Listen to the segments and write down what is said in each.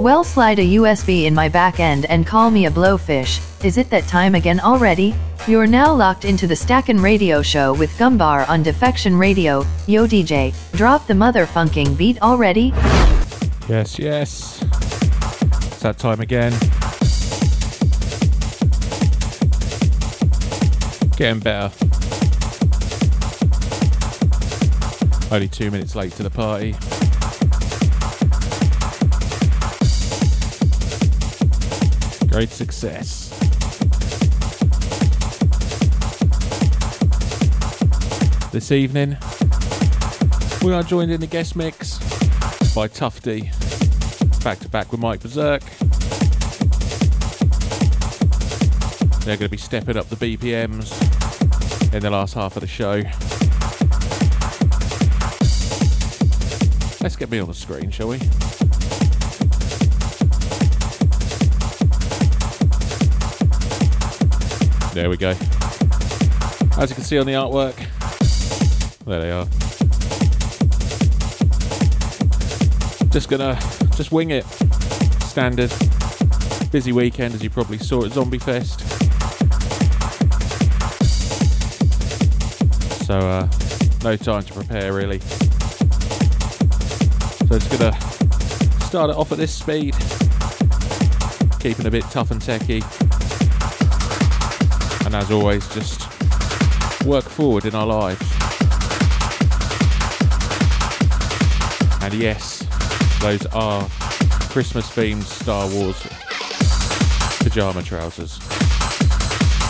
Well, slide a USB in my back end and call me a blowfish. Is it that time again already? You're now locked into the Stackin' Radio Show with Gumbar on Defection Radio. Yo, DJ, drop the motherfunking beat already. Yes, yes. It's that time again. Getting better. Only two minutes late to the party. Great success. This evening, we are joined in the guest mix by Tufty, back to back with Mike Berserk. They're going to be stepping up the BPMs in the last half of the show. Let's get me on the screen, shall we? There we go. As you can see on the artwork, there they are. Just gonna just wing it. Standard. Busy weekend as you probably saw at Zombie Fest. So uh, no time to prepare really. So it's gonna start it off at this speed. Keeping a bit tough and techy. And as always, just work forward in our lives. And yes, those are Christmas themed Star Wars pajama trousers.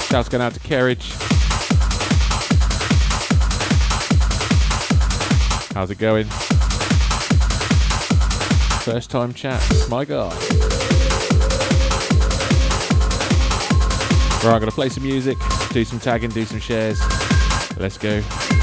Shouts going out to Kerridge. How's it going? First time chat, my god. Right, I'm gonna play some music, do some tagging, do some shares. Let's go.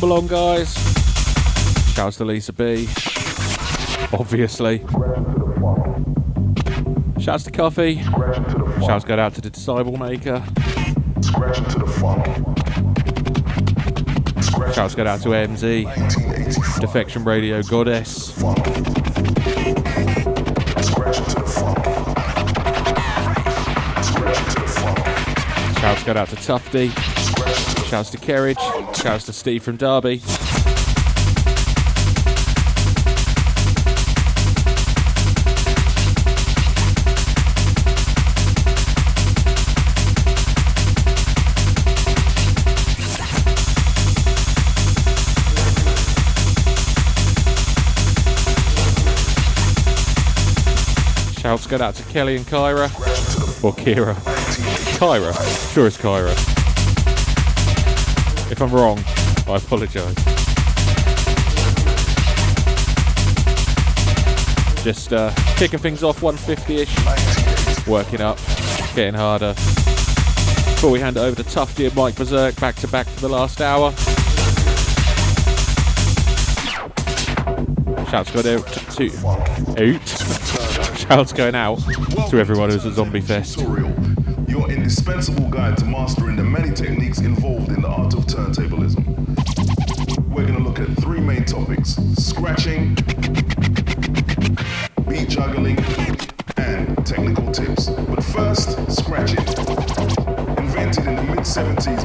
Welcome along, guys. Shouts to Lisa B. Obviously. Shouts to Coffee. Shouts go out to the Disciple Maker. Shouts go out to MZ. Defection Radio Goddess. Shouts go out to Tufty. Shouts to Kerridge. Shouts to Steve from Derby. Shouts go out to Kelly and Kyra. Or Kira. Kyra. Sure it's Kyra. If I'm wrong, I apologise. Just uh, kicking things off 150-ish. Working up. Getting harder. Before we hand it over to Tufty and Mike Berserk back to back for the last hour. Shouts going out to, out. Shouts going out to everyone who's at Zombie Fest. Your indispensable guide to mastering many techniques involved in the art of turntablism. We're going to look at three main topics scratching, beat juggling, and technical tips. But first, scratching. Invented in the mid 70s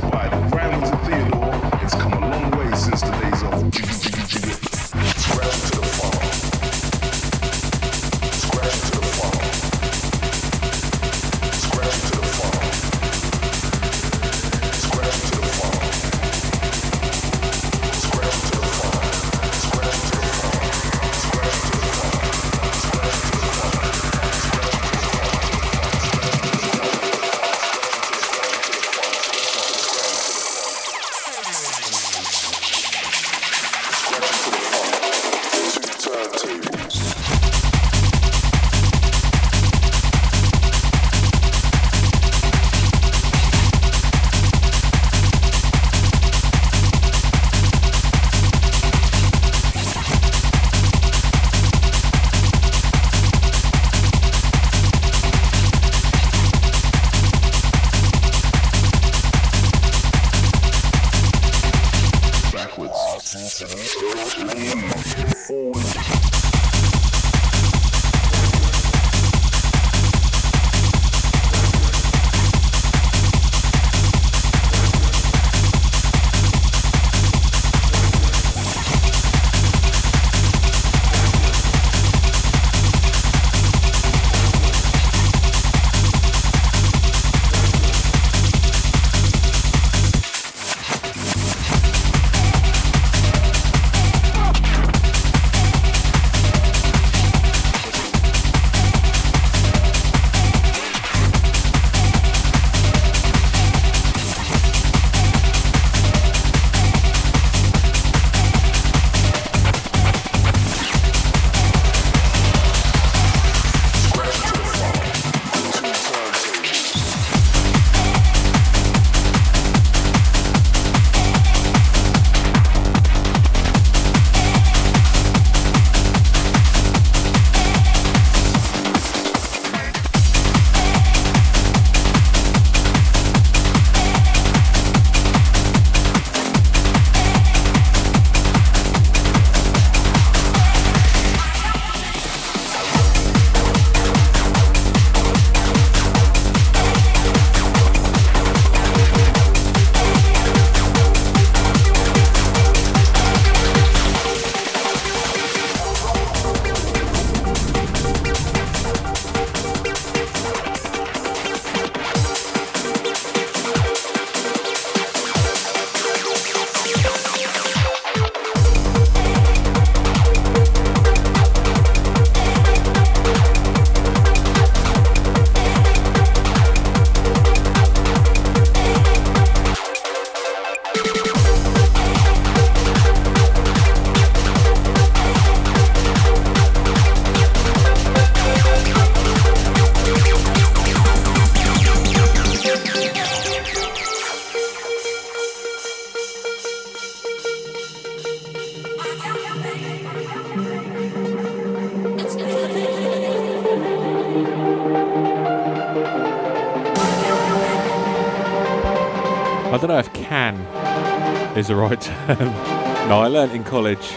is the right term. no, I learnt in college.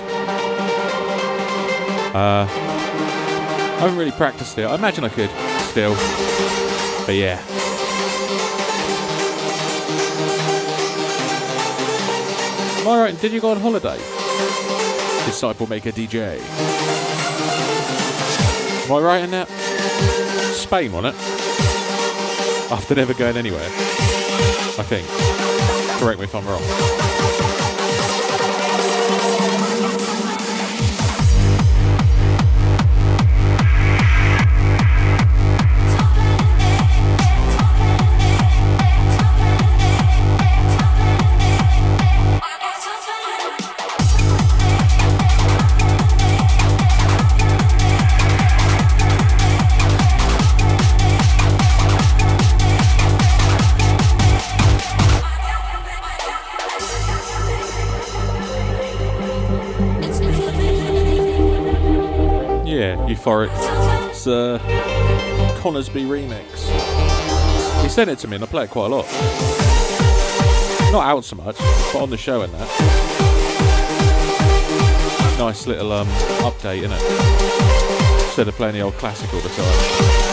Uh, I haven't really practiced it. I imagine I could still. But yeah. Am I right? Did you go on holiday? Disciple Maker DJ. Am I right in that? Spain on it. After never going anywhere. I think. Correct me if I'm wrong. Yeah, it. It's a Conisbee remix. He sent it to me and I play it quite a lot. Not out so much, but on the show and that. Nice little um, update, innit? Instead of playing the old classic all the time.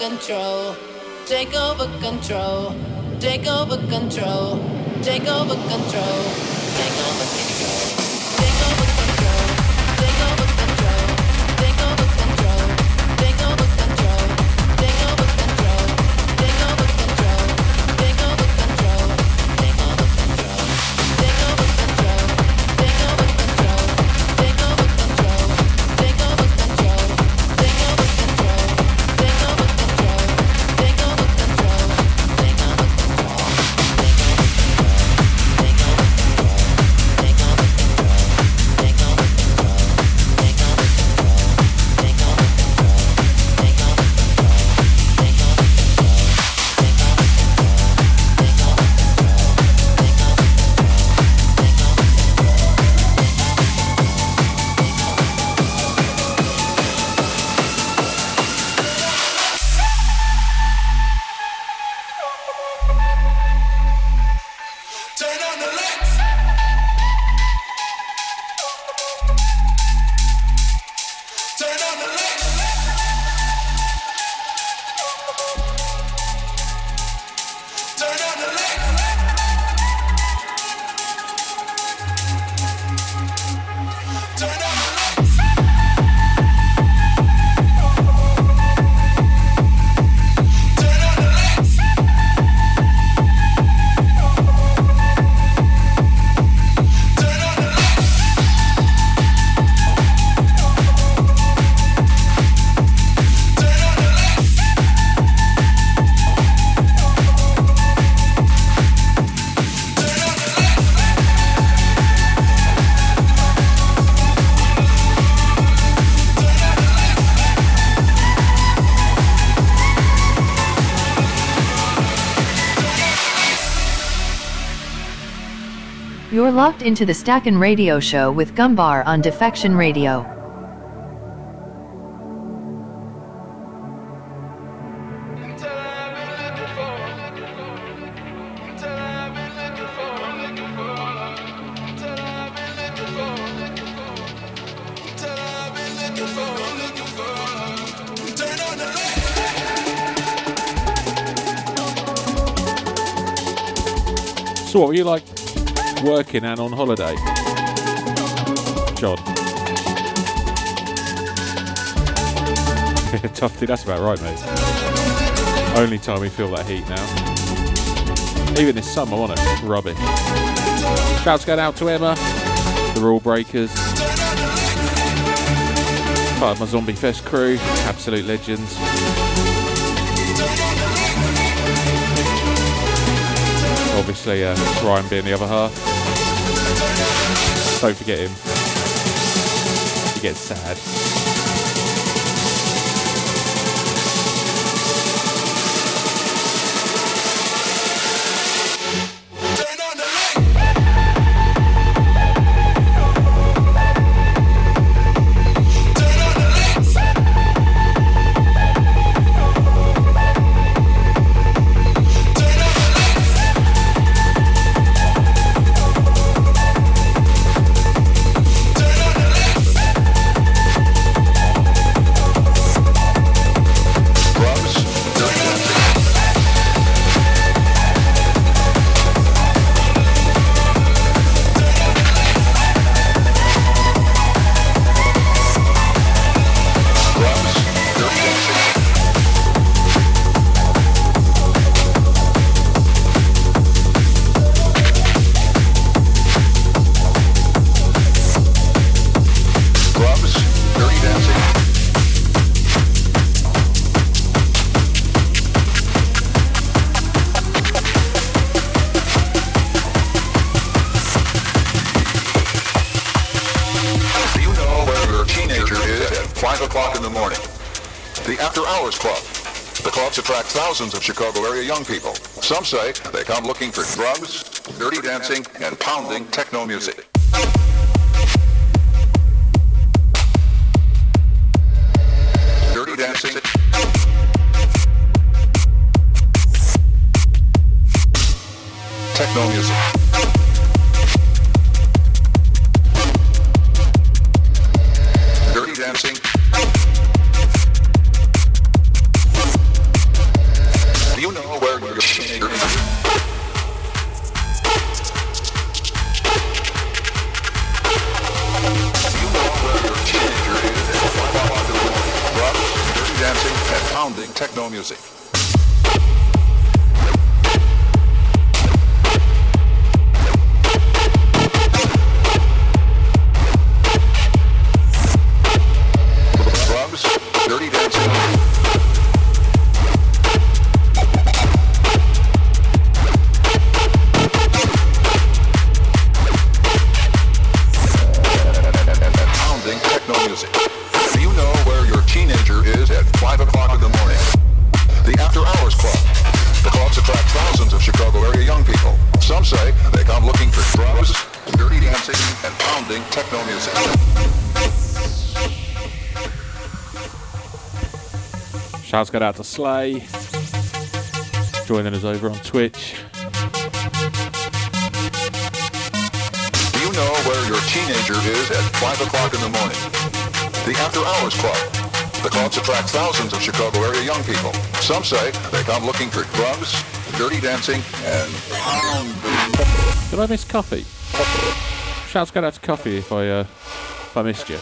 Control. Locked into the Stackin' Radio Show with Gumbar on Defection Radio. So, what were you like working and on holiday? John. Tufty, that's about right, mate. Only time we feel that heat now. Even this summer, wasn't it? Rubbish. Shouts going out to Emma, the Rule Breakers, part of my Zombie Fest crew, absolute legends. Obviously, uh, Ryan being the other half. Don't forget him. He gets sad. Thousands of Chicago area young people. Some say they come looking for drugs, dirty dancing, and pounding techno music. techno music. Slay. Joining us over on Twitch. Do you know where your teenager is at 5 o'clock in the morning? The After Hours Club. The clubs attract thousands of Chicago area young people. Some say they come looking for drugs, dirty dancing, and... Did I miss Coffee? Shouts going out to Coffee if I, uh, if I missed you.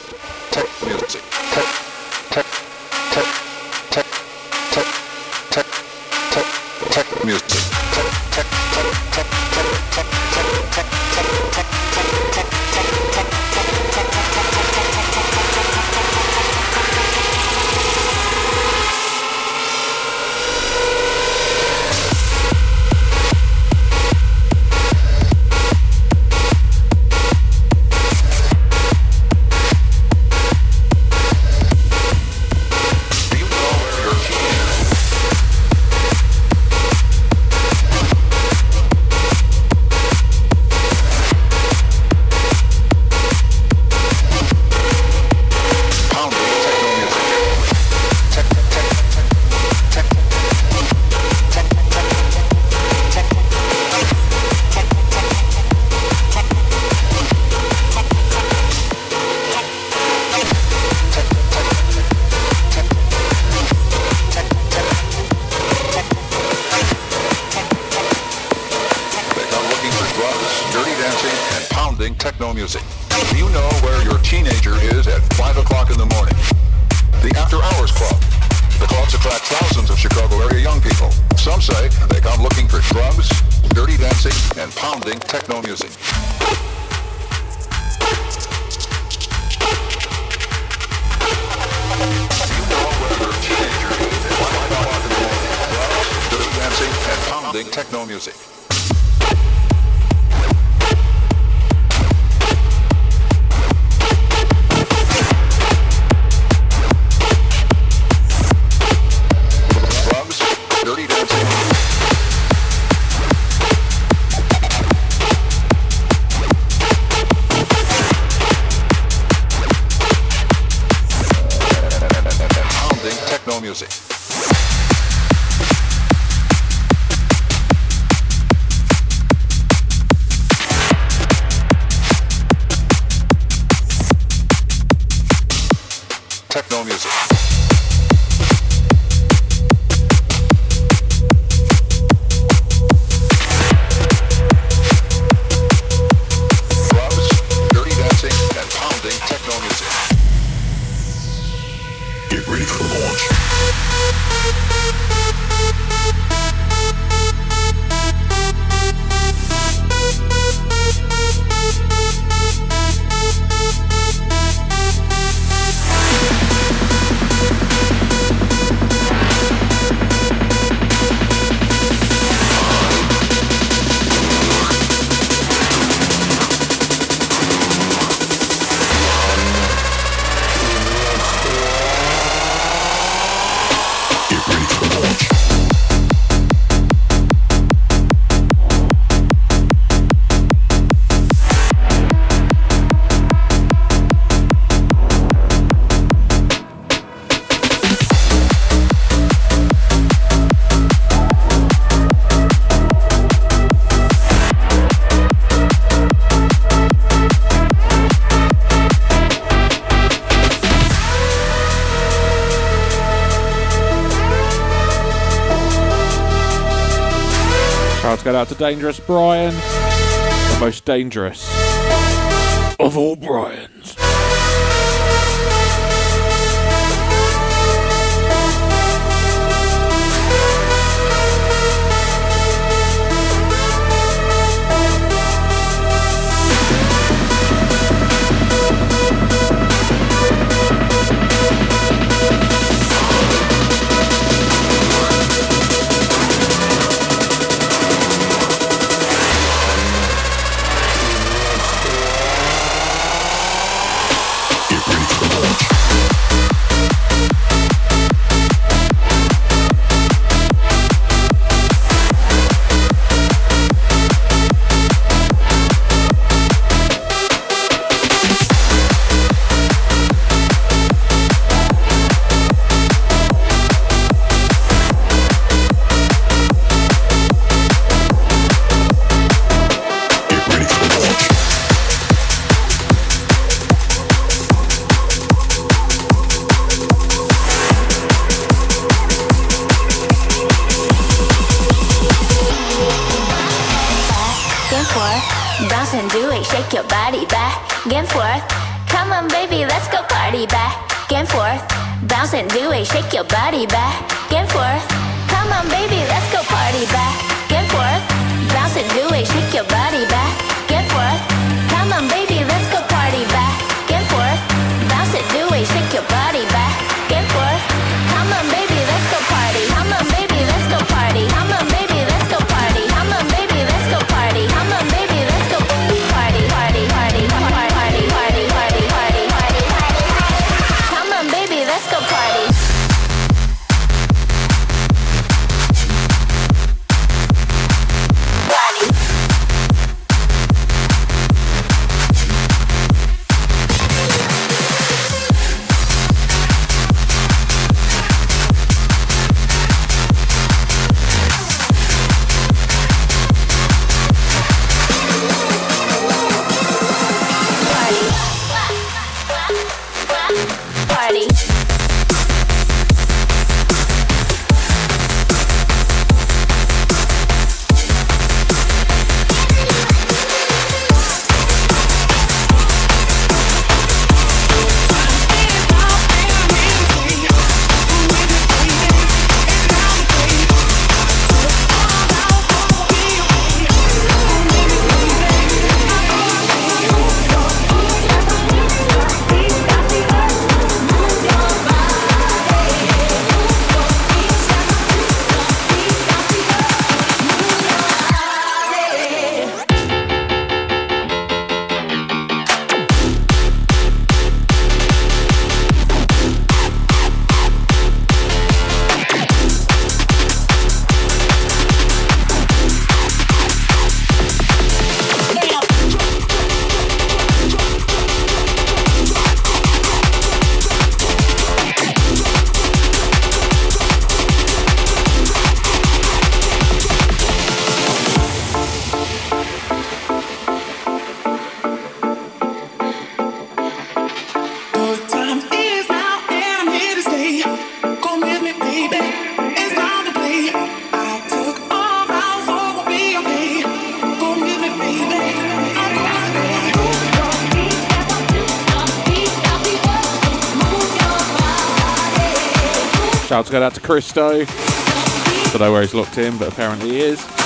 out to Dangerous Brian, the most dangerous of all Brian. to go out to Christo. Don't know where he's locked in, but apparently he is.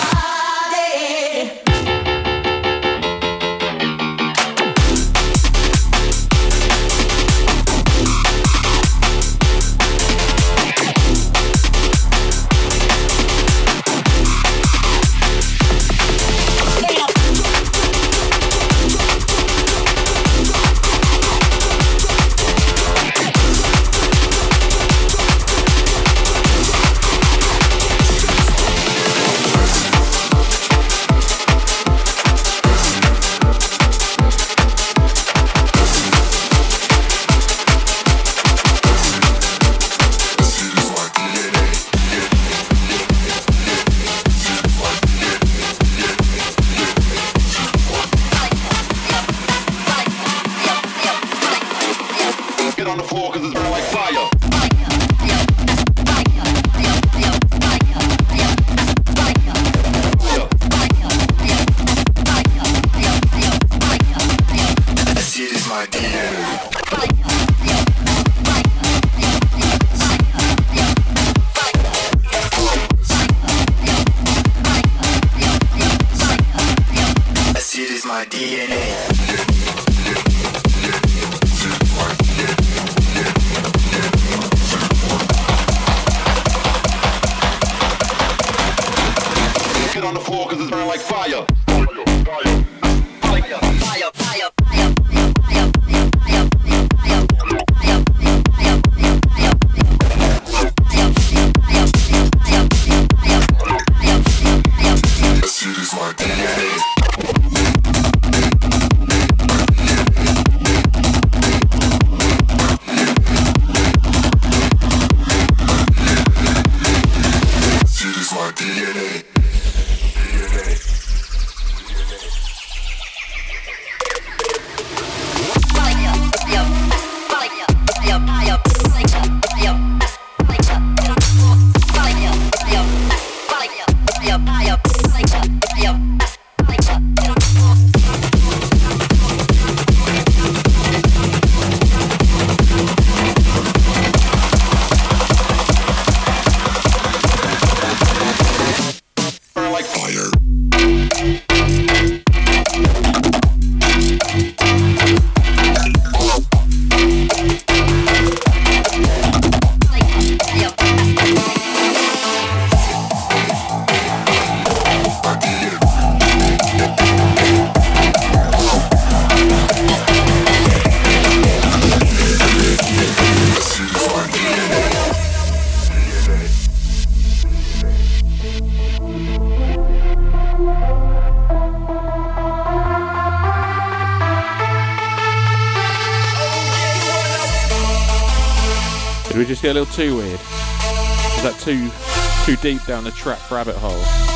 A little too weird? Is that too too deep down the trap rabbit hole?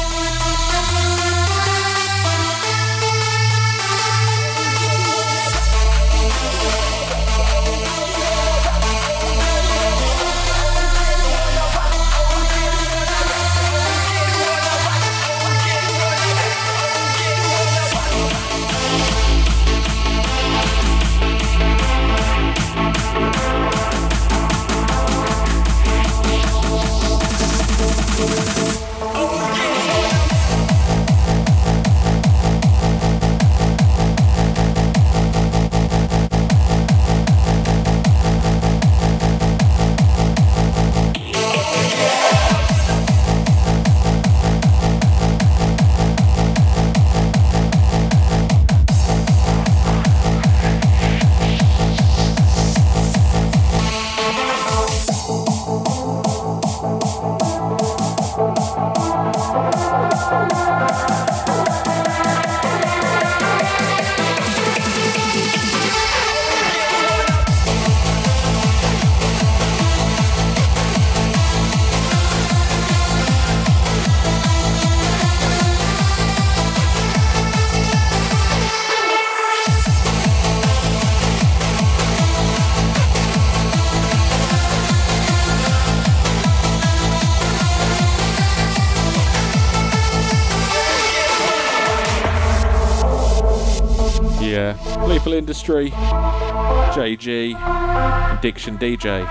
Industry, JG, and Diction DJ.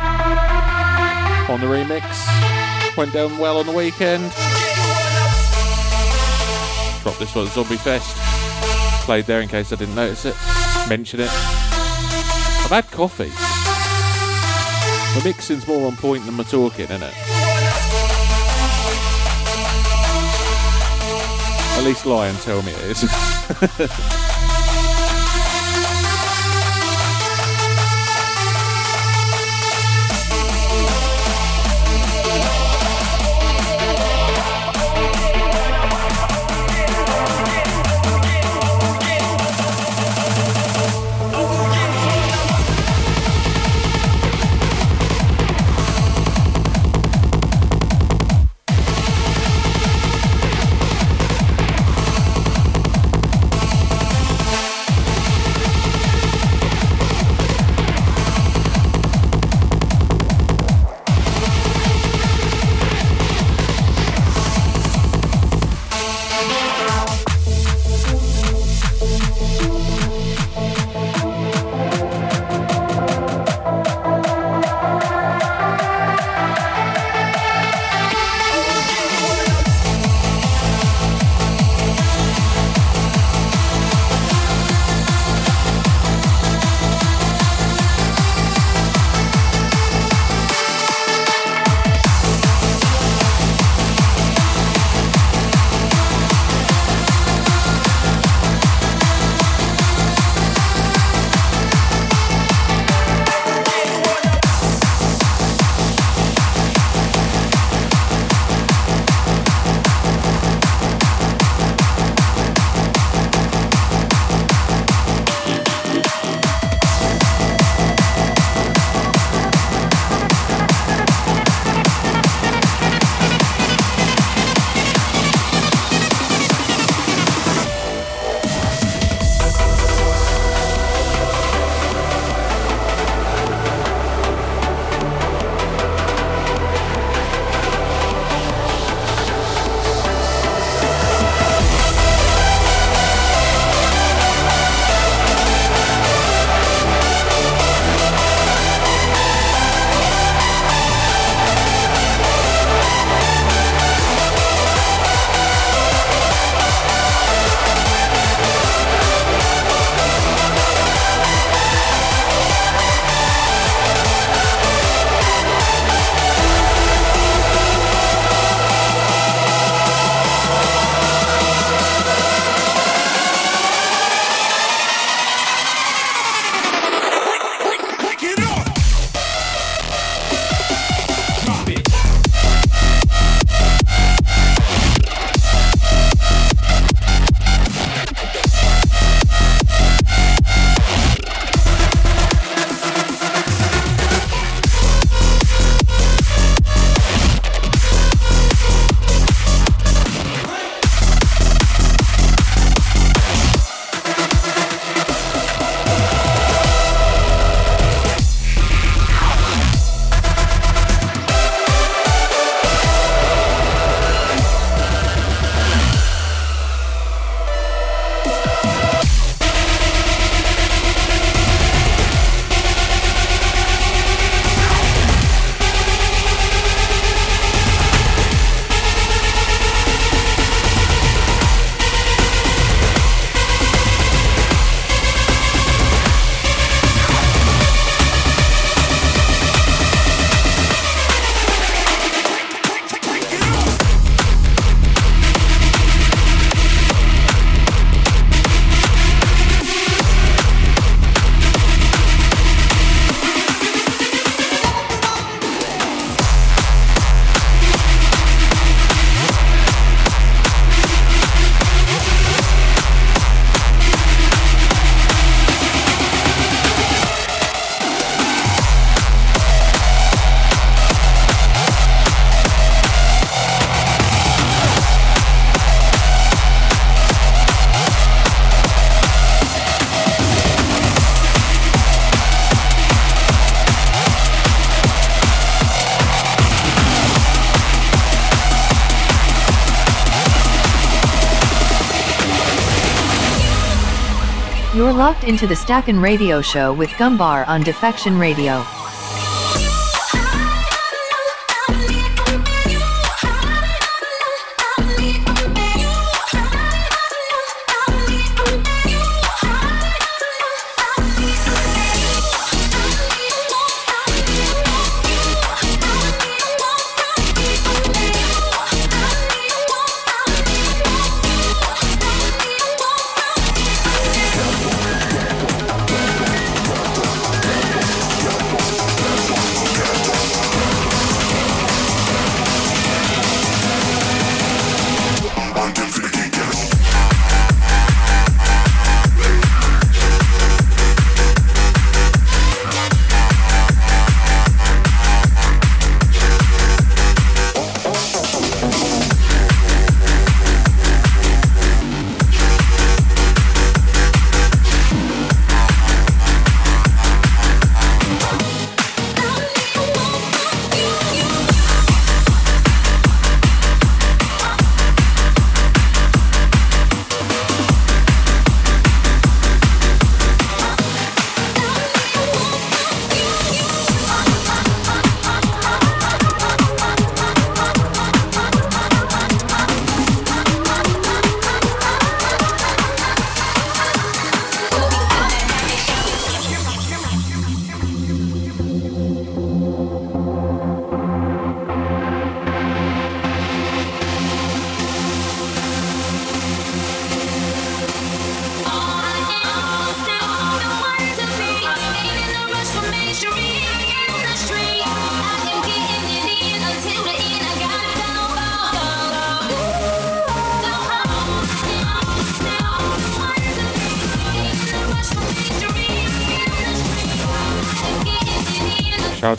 On the remix, went down well on the weekend. Drop this one at Zombie Fest. Played there in case I didn't notice it. Mention it. I've had coffee. The mixing's more on point than my talking, isn't it? At least lie and tell me it is. locked into the Stackin' Radio Show with Gumbar on Defection Radio.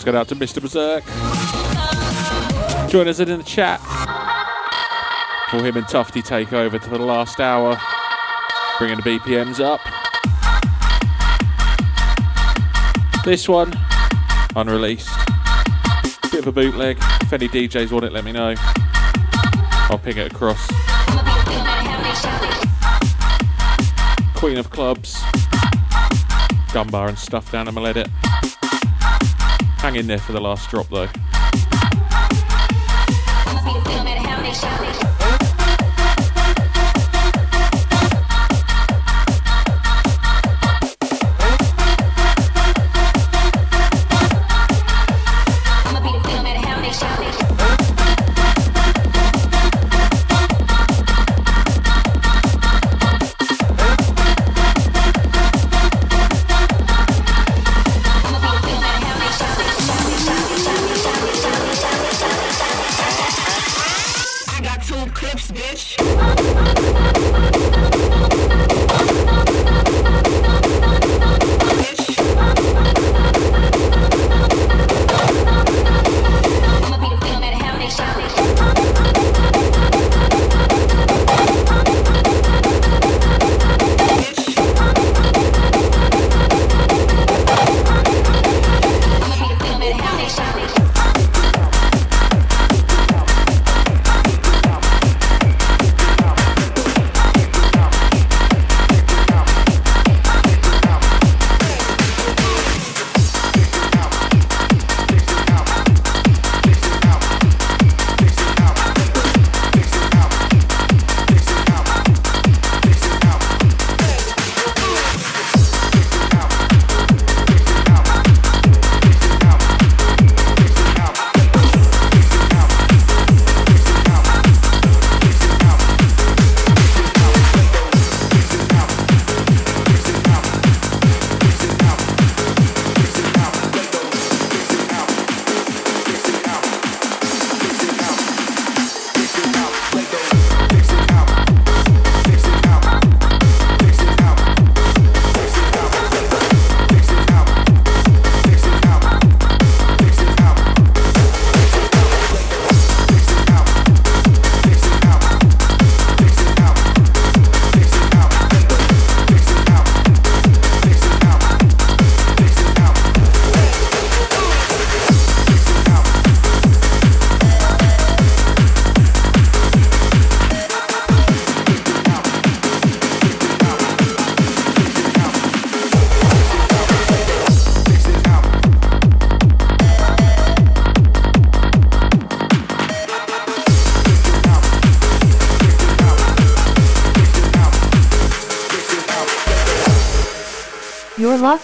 Shouts go out to Mr. Berserk. Join us in the chat. For him and Tufty take over to the last hour, bringing the BPMs up. This one, unreleased. Bit of a bootleg. If any DJs want it, let me know. I'll ping it across. Queen of Clubs, Gumbar and stuff down in Edit. Hang in there for the last drop though.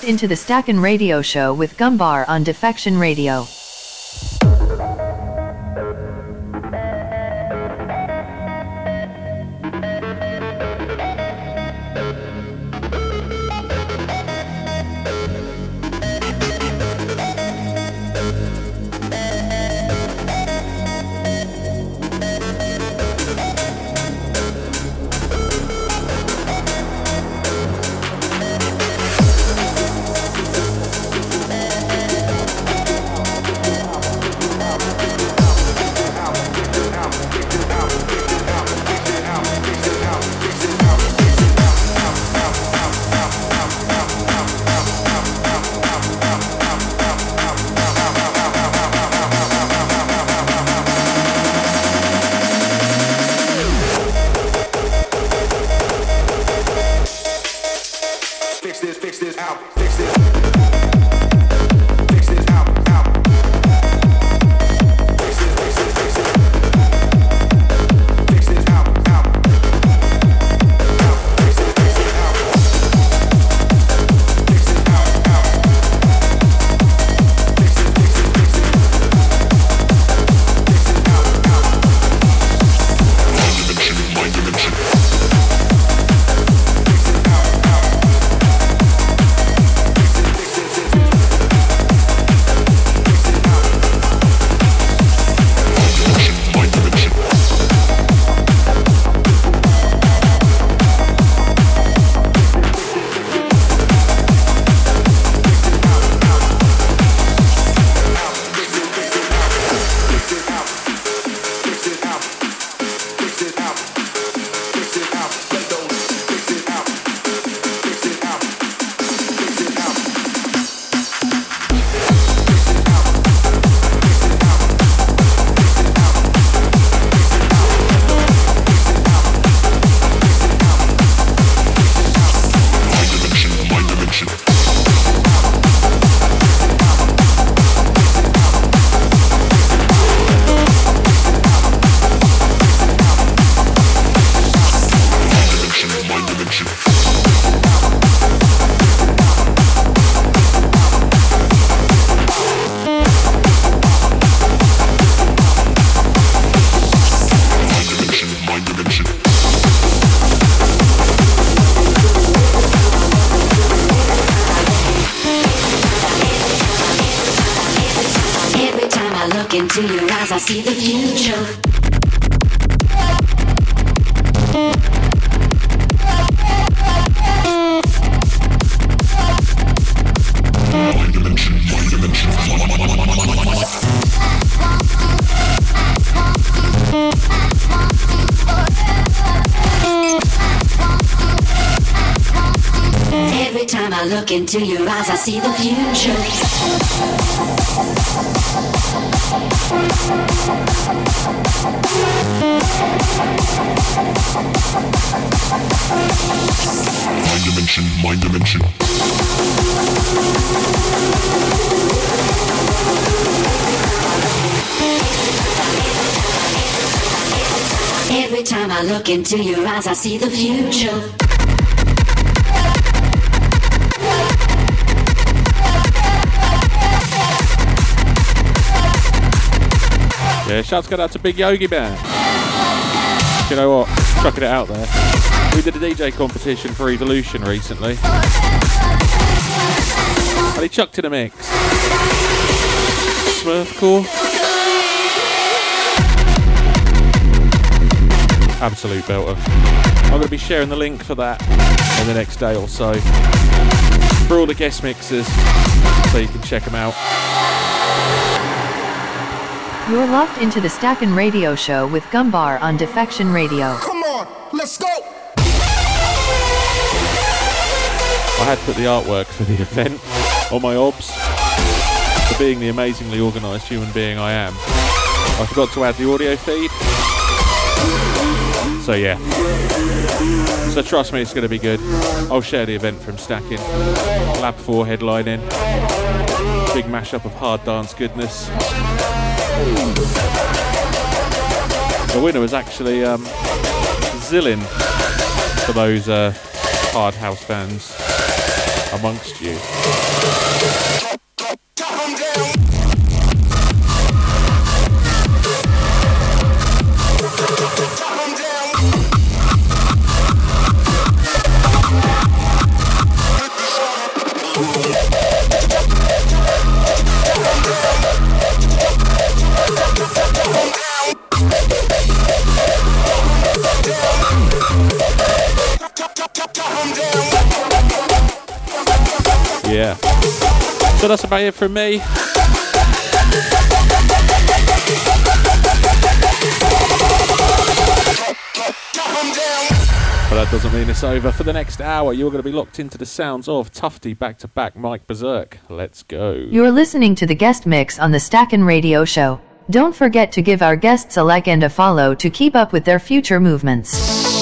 Into the Stackin' Radio Show with Gumbar on Defection Radio. Into your eyes, I see the future. Yeah, shouts go out to Big Yogi Man. You know what? Chucking it out there. We did a DJ competition for Evolution recently. And he chucked in a mix. Smurfcore. Absolute belter. I'm going to be sharing the link for that in the next day or so. For all the guest mixes, so you can check them out. You're locked into the Stackin' Radio Show with Gumbar on Defection Radio. Come on, let's go. I had put the artwork for the event on my obs. For being the amazingly organised human being I am, I forgot to add the audio feed. So yeah. So trust me, it's going to be good. I'll share the event from Stackin'. Lab 4 headlining. Big mashup of hard dance goodness. The winner was actually um, Zillin for those uh, hard house fans. amongst you. Yeah. So that's about it from me. But that doesn't mean it's over. For the next hour, you're going to be locked into the sounds of Tufty back to back Mike Berserk. Let's go. You're listening to the guest mix on the Stackin' Radio Show. Don't forget to give our guests a like and a follow to keep up with their future movements.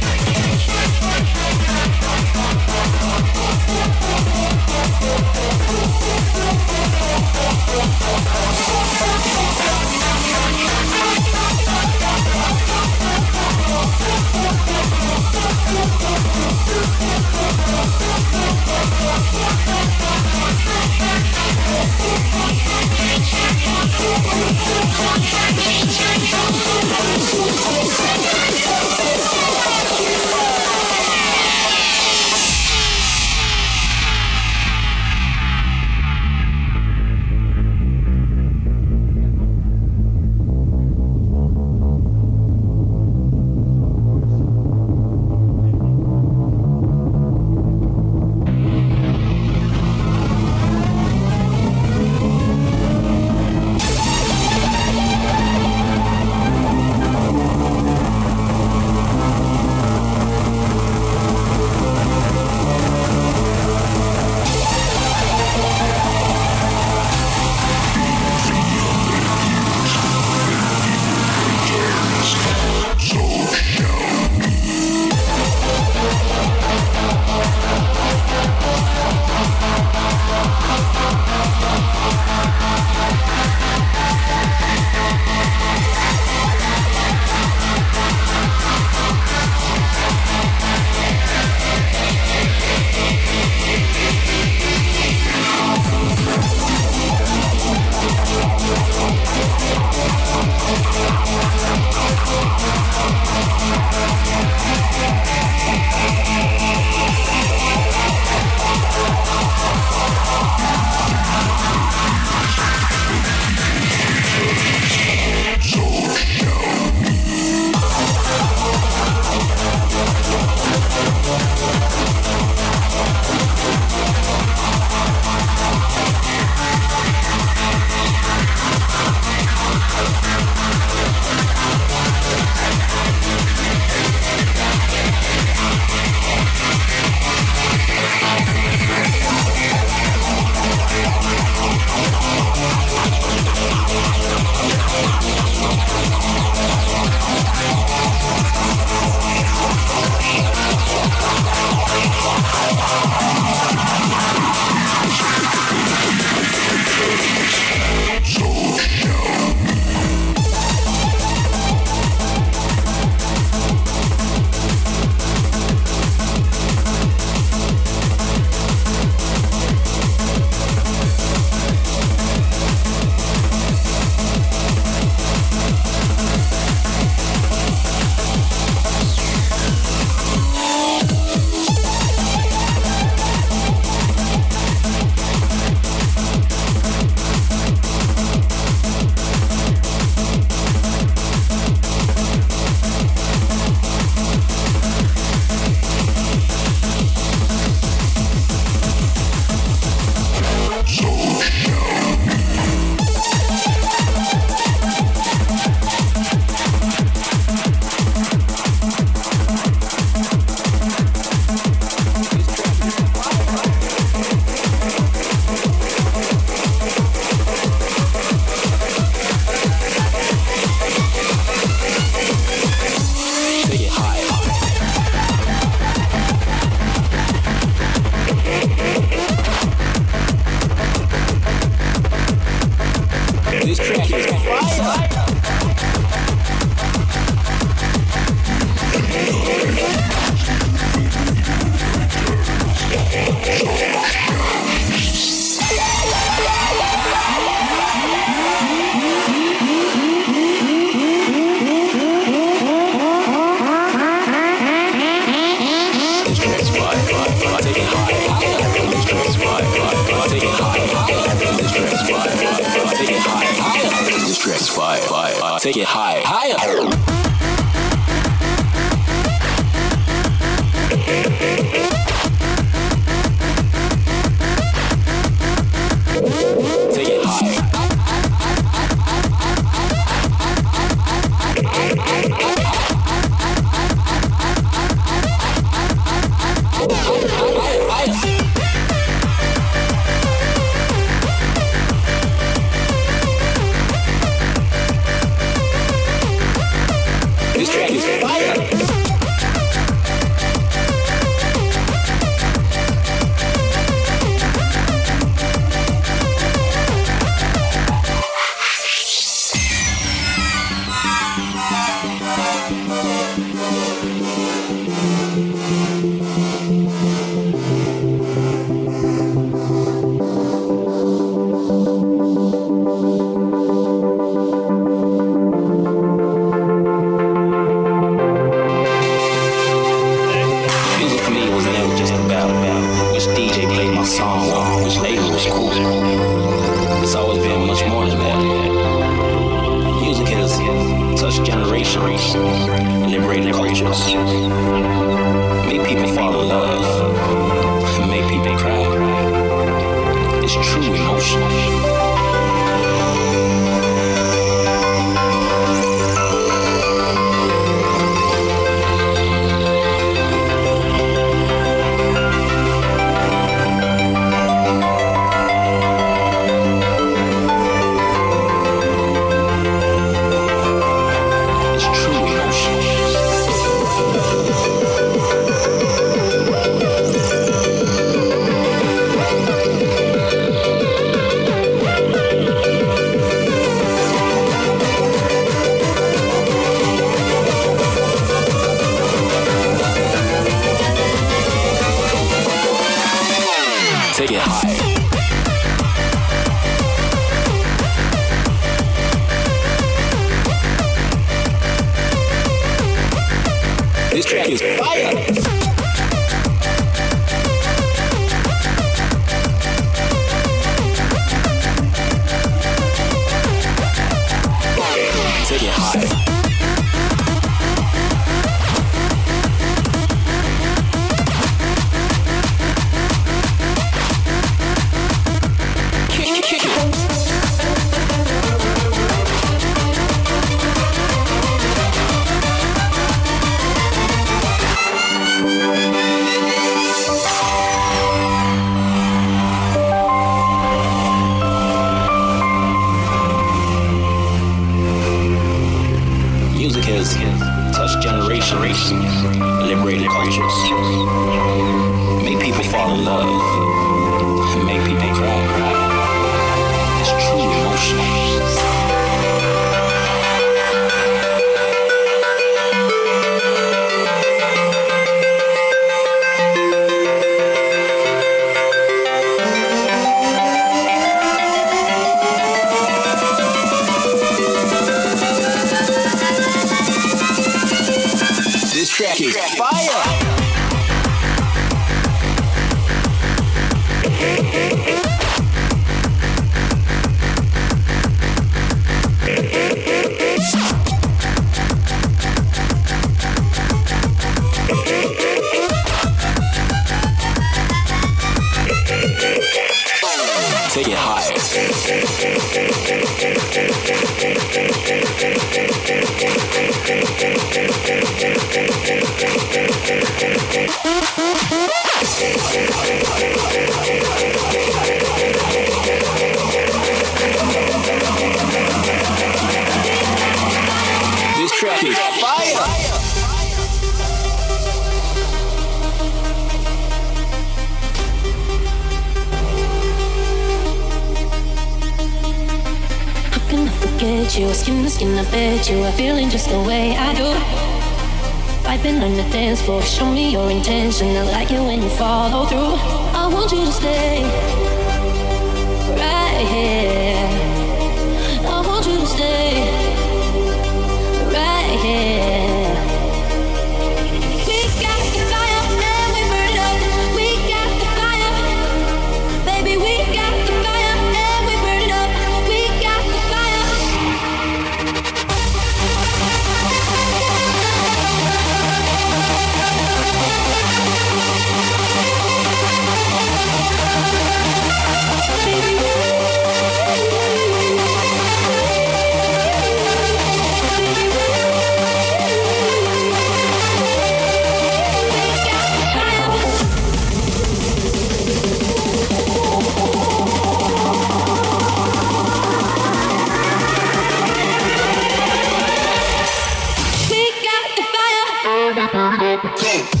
fire.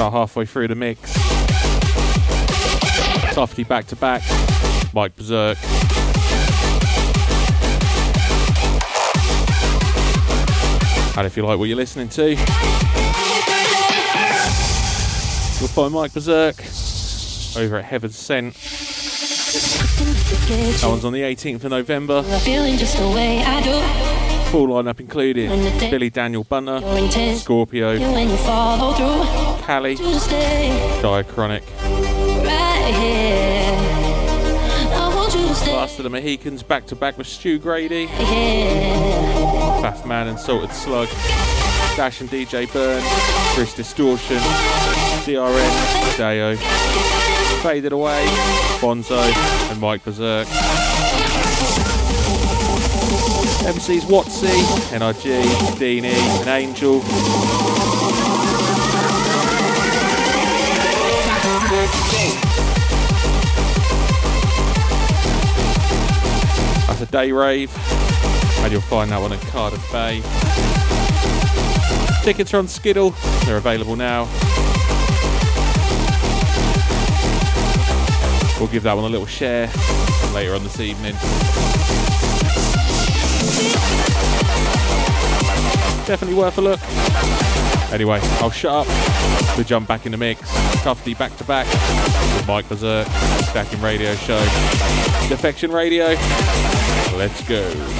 About halfway through the mix. Tufty back to back. Mike Berserk. And if you like what you're listening to, you'll find Mike Berserk over at Heaven's Sent. That one's on the 18th of November. I'm feeling just the way I do. Full lineup including Billy Daniel intention Scorpio, when you. Callie, You to stay Diachronic, right here. I want you to stay Last of the Mohicans back to back with Stu Grady, here. Man and Salted Slug, Dash and DJ Burn, Chris Distortion, DRN, Deo, Faded Away, Bonzo, and Mike Berserk. MCs Watsy, NRG, Deanie, and Angel. Day rave, and you'll find that one at Cardiff Bay. Tickets are on Skiddle, they're available now. We'll give that one a little share later on this evening. Definitely worth a look. Anyway, I'll shut up We jump back in the mix. Tufty back to back with Mike Berserk, Stackin' Radio Show. Defection Radio. Let's go.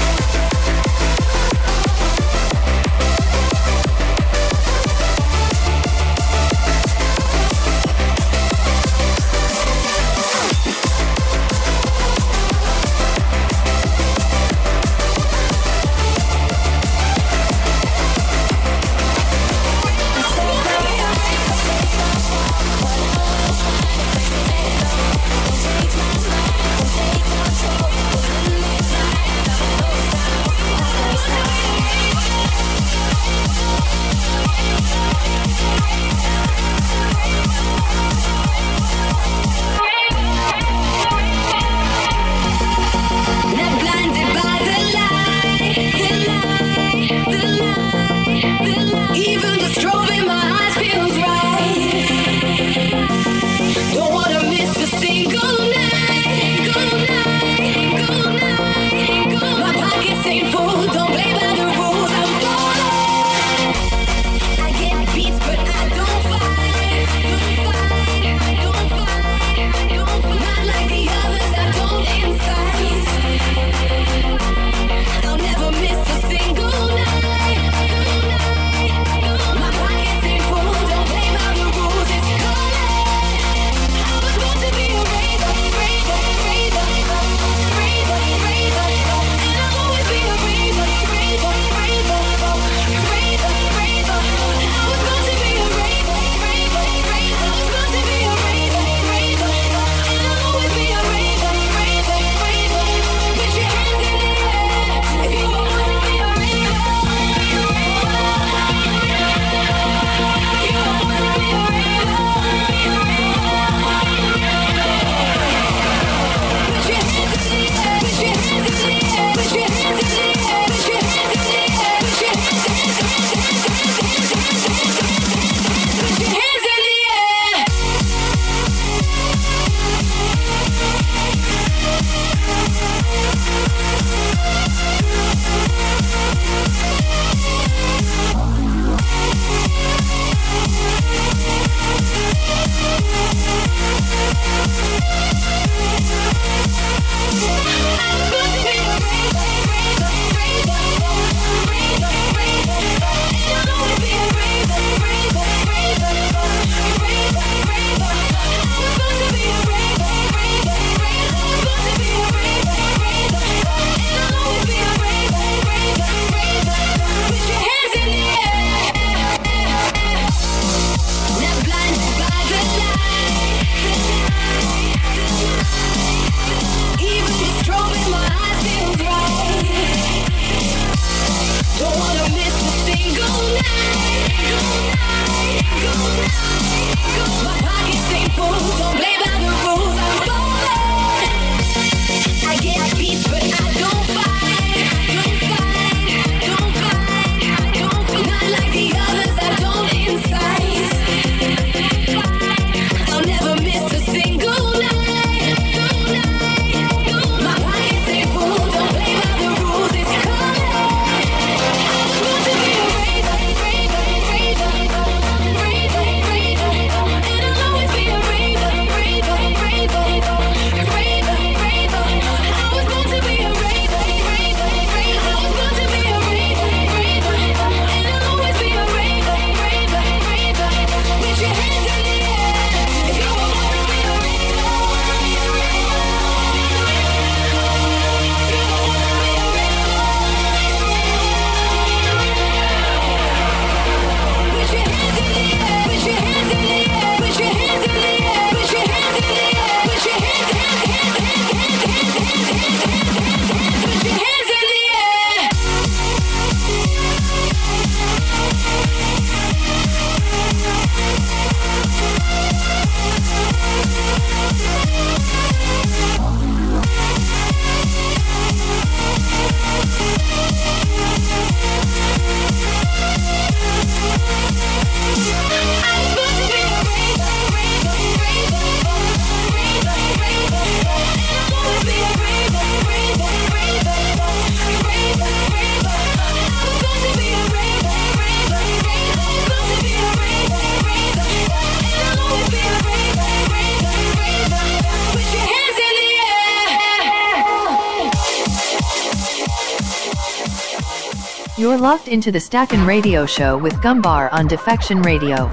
into the Stackin' Radio Show with Gumbar on Defection Radio.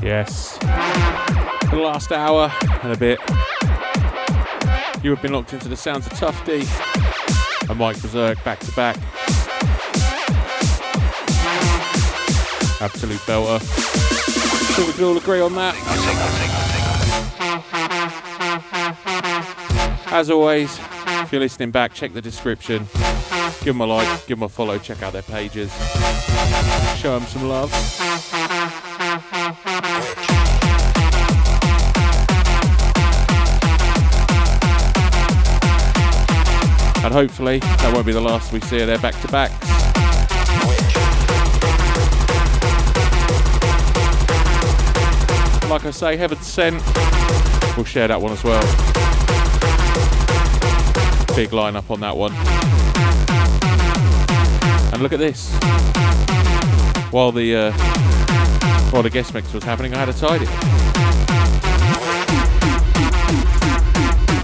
Yes. For the last hour and a bit, you have been locked into the sounds of Tufty and Mike Berserk back to back. Absolute belter. So we can all agree on that. As always, if you're listening back, check the description. Give them a like, give them a follow, check out their pages. Show them some love. And hopefully, that won't be the last we see of their back to backs. Like I say, Heaven Sent, we'll share that one as well. Big lineup on that one. And look at this. While the uh, while the guest mix was happening, I had a tidy.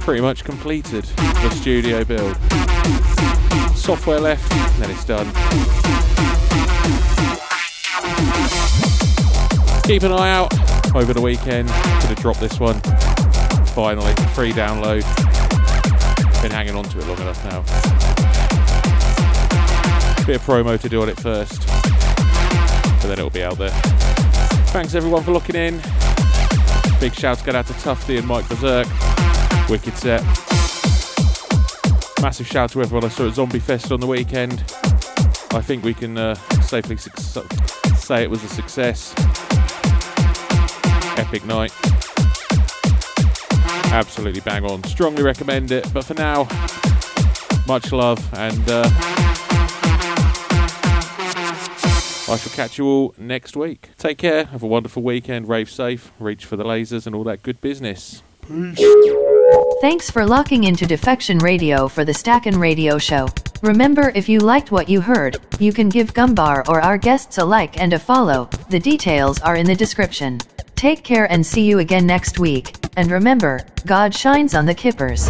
Pretty much completed the studio build. Software left, then it's done. Keep an eye out over the weekend. Gonna drop this one. Finally, free download. Been hanging on to it long enough now. Bit of promo to do on it first, but then it'll be out there. Thanks everyone for looking in. Big shouts go out to Tufty and Mike Berserk. Wicked set. Massive shout to everyone I saw at Zombie Fest on the weekend. I think we can uh, safely su- say it was a success. Epic night. Absolutely bang on. Strongly recommend it. But for now, much love and uh, I shall catch you all next week. Take care. Have a wonderful weekend. Rave safe. Reach for the lasers and all that good business. Peace. Thanks for locking into Defection Radio for the Stackin' Radio Show. Remember, if you liked what you heard, you can give Gumbar or our guests a like and a follow. The details are in the description. Take care and see you again next week. And remember, God shines on the kippers.